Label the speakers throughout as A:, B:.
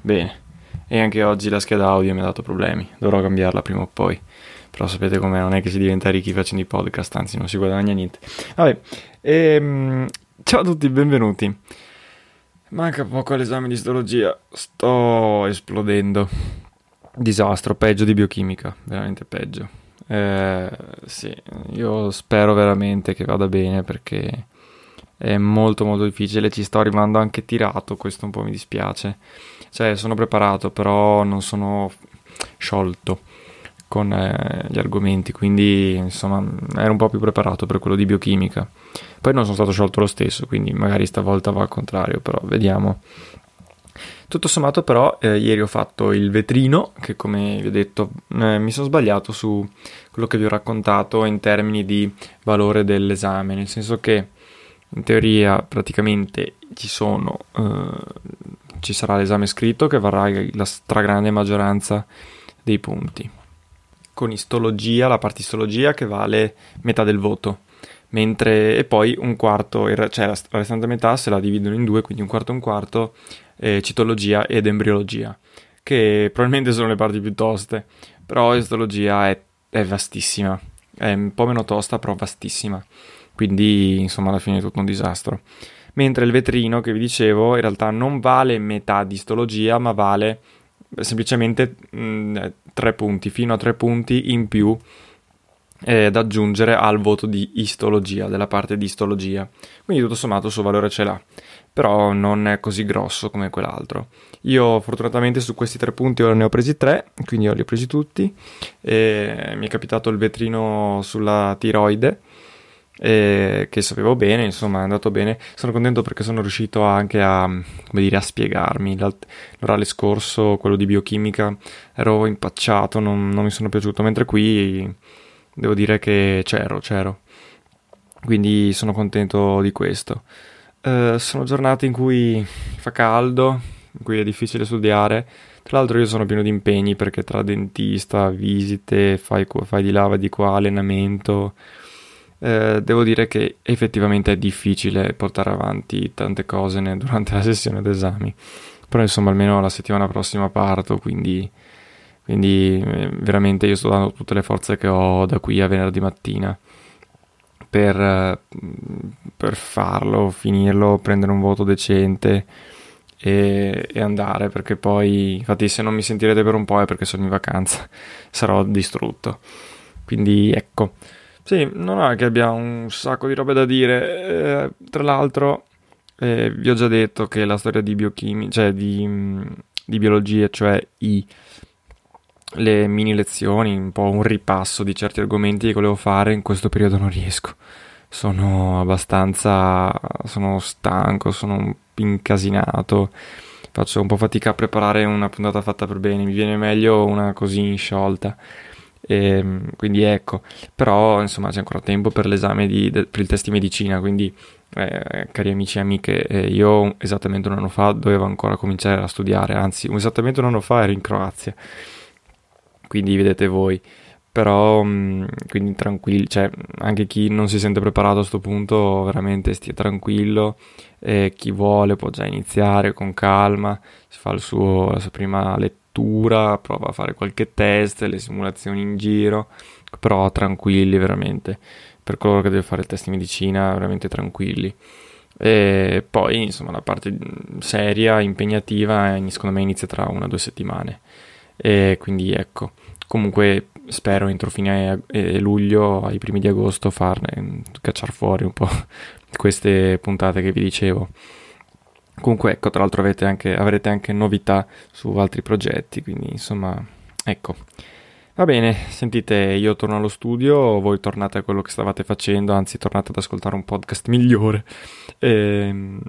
A: Bene. E anche oggi la scheda audio mi ha dato problemi. Dovrò cambiarla prima o poi. Però sapete com'è, non è che si diventa ricchi facendo i podcast, anzi non si guadagna niente. Vabbè, ehm, ciao a tutti, benvenuti. Manca poco all'esame di istologia. Sto esplodendo. Disastro, peggio di biochimica, veramente peggio. Eh, sì, io spero veramente che vada bene perché è molto molto difficile, ci sto arrivando anche tirato, questo un po' mi dispiace. Cioè, sono preparato, però non sono sciolto con eh, gli argomenti, quindi insomma ero un po' più preparato per quello di biochimica. Poi non sono stato sciolto lo stesso, quindi magari stavolta va al contrario, però vediamo. Tutto sommato però eh, ieri ho fatto il vetrino che come vi ho detto eh, mi sono sbagliato su quello che vi ho raccontato in termini di valore dell'esame, nel senso che in teoria praticamente ci sono eh, ci sarà l'esame scritto che varrà la stragrande maggioranza dei punti. Con istologia la parte istologia che vale metà del voto. Mentre e poi un quarto cioè la restante metà se la dividono in due quindi un quarto e un quarto eh, citologia ed embriologia che probabilmente sono le parti più toste. Però istologia è, è vastissima. È un po' meno tosta però vastissima quindi insomma alla fine è tutto un disastro. Mentre il vetrino che vi dicevo in realtà non vale metà di istologia, ma vale semplicemente mh, tre punti, fino a tre punti in più eh, da aggiungere al voto di istologia, della parte di istologia. Quindi tutto sommato il suo valore ce l'ha, però non è così grosso come quell'altro. Io fortunatamente su questi tre punti ora ne ho presi tre, quindi io li ho presi tutti. Mi è capitato il vetrino sulla tiroide eh, che sapevo bene, insomma è andato bene. Sono contento perché sono riuscito anche a, come dire, a spiegarmi. L'orale scorso, quello di biochimica, ero impacciato, non, non mi sono piaciuto, mentre qui devo dire che c'ero, c'ero. Quindi sono contento di questo. Eh, sono giornate in cui fa caldo, in cui è difficile studiare. Tra l'altro io sono pieno di impegni perché tra dentista, visite, fai, fai di là, vai di qua, allenamento eh, devo dire che effettivamente è difficile portare avanti tante cose durante la sessione d'esami. Però insomma almeno la settimana prossima parto, quindi, quindi eh, veramente io sto dando tutte le forze che ho da qui a venerdì mattina per, eh, per farlo, finirlo, prendere un voto decente e, e, andare perché poi infatti se non mi sentirete per un po' è perché sono in vacanza, sarò distrutto. Quindi ecco. Sì, non è che abbia un sacco di robe da dire. Eh, tra l'altro, eh, vi ho già detto che la storia di biochimica, cioè di, di biologia, cioè i, le mini lezioni, un po' un ripasso di certi argomenti che volevo fare, in questo periodo non riesco. Sono abbastanza. sono stanco, sono incasinato. Faccio un po' fatica a preparare una puntata fatta per bene. Mi viene meglio una così in sciolta. E, ehm, quindi ecco, però insomma c'è ancora tempo per l'esame di, de, per il test di medicina, quindi eh, cari amici e amiche, eh, io esattamente un anno fa dovevo ancora cominciare a studiare, anzi esattamente un anno fa ero in Croazia, quindi vedete voi, però mh, quindi tranquilli, cioè anche chi non si sente preparato a questo punto veramente stia tranquillo, e chi vuole può già iniziare con calma, si fa suo, la sua prima lettura, prova a fare qualche test, le simulazioni in giro, però tranquilli veramente per coloro che deve fare il test di medicina, veramente tranquilli. E poi, insomma, la parte seria, impegnativa, secondo me inizia tra una o due settimane. E quindi ecco, comunque spero entro fine luglio, ai primi di agosto, farne, cacciare fuori un po' queste puntate che vi dicevo. Comunque, ecco, tra l'altro anche, avrete anche novità su altri progetti, quindi insomma, ecco. Va bene, sentite, io torno allo studio, voi tornate a quello che stavate facendo, anzi tornate ad ascoltare un podcast migliore. E, ehm,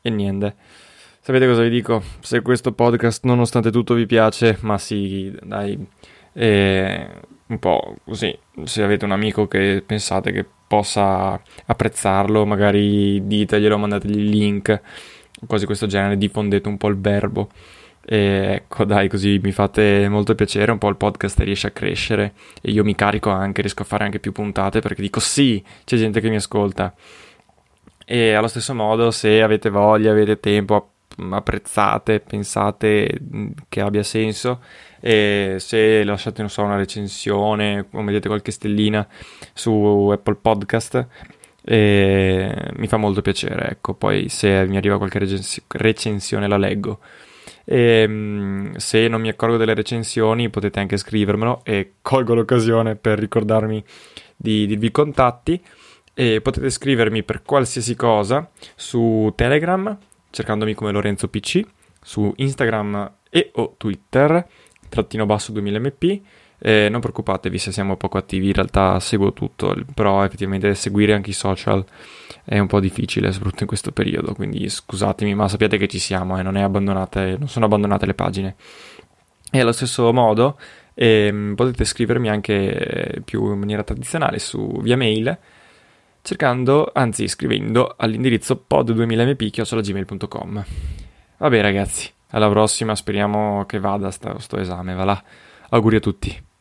A: e niente. Sapete cosa vi dico? Se questo podcast nonostante tutto vi piace, ma sì, dai, eh, un po' così, se avete un amico che pensate che possa apprezzarlo, magari diteglielo, mandategli il link, cose di questo genere, diffondete un po' il verbo. E ecco, dai, così mi fate molto piacere, un po' il podcast riesce a crescere e io mi carico anche, riesco a fare anche più puntate perché dico sì, c'è gente che mi ascolta. E allo stesso modo, se avete voglia, avete tempo, apprezzate, pensate che abbia senso e se lasciate, non so, una recensione o mettete qualche stellina su Apple Podcast mi fa molto piacere, ecco, poi se mi arriva qualche recensione la leggo. E, ehm, se non mi accorgo delle recensioni potete anche scrivermelo e colgo l'occasione per ricordarmi di dirvi contatti e potete scrivermi per qualsiasi cosa su Telegram cercandomi come Lorenzo PC, su Instagram e o Twitter trattino basso 2000mp eh, non preoccupatevi se siamo poco attivi, in realtà seguo tutto, però effettivamente seguire anche i social è un po' difficile, soprattutto in questo periodo, quindi scusatemi, ma sappiate che ci siamo e eh, non, non sono abbandonate le pagine. E allo stesso modo ehm, potete scrivermi anche più in maniera tradizionale su via mail cercando, anzi scrivendo all'indirizzo pod2000mp.gmail.com Vabbè ragazzi, alla prossima, speriamo che vada sto, sto esame, va là. Auguri a tutti.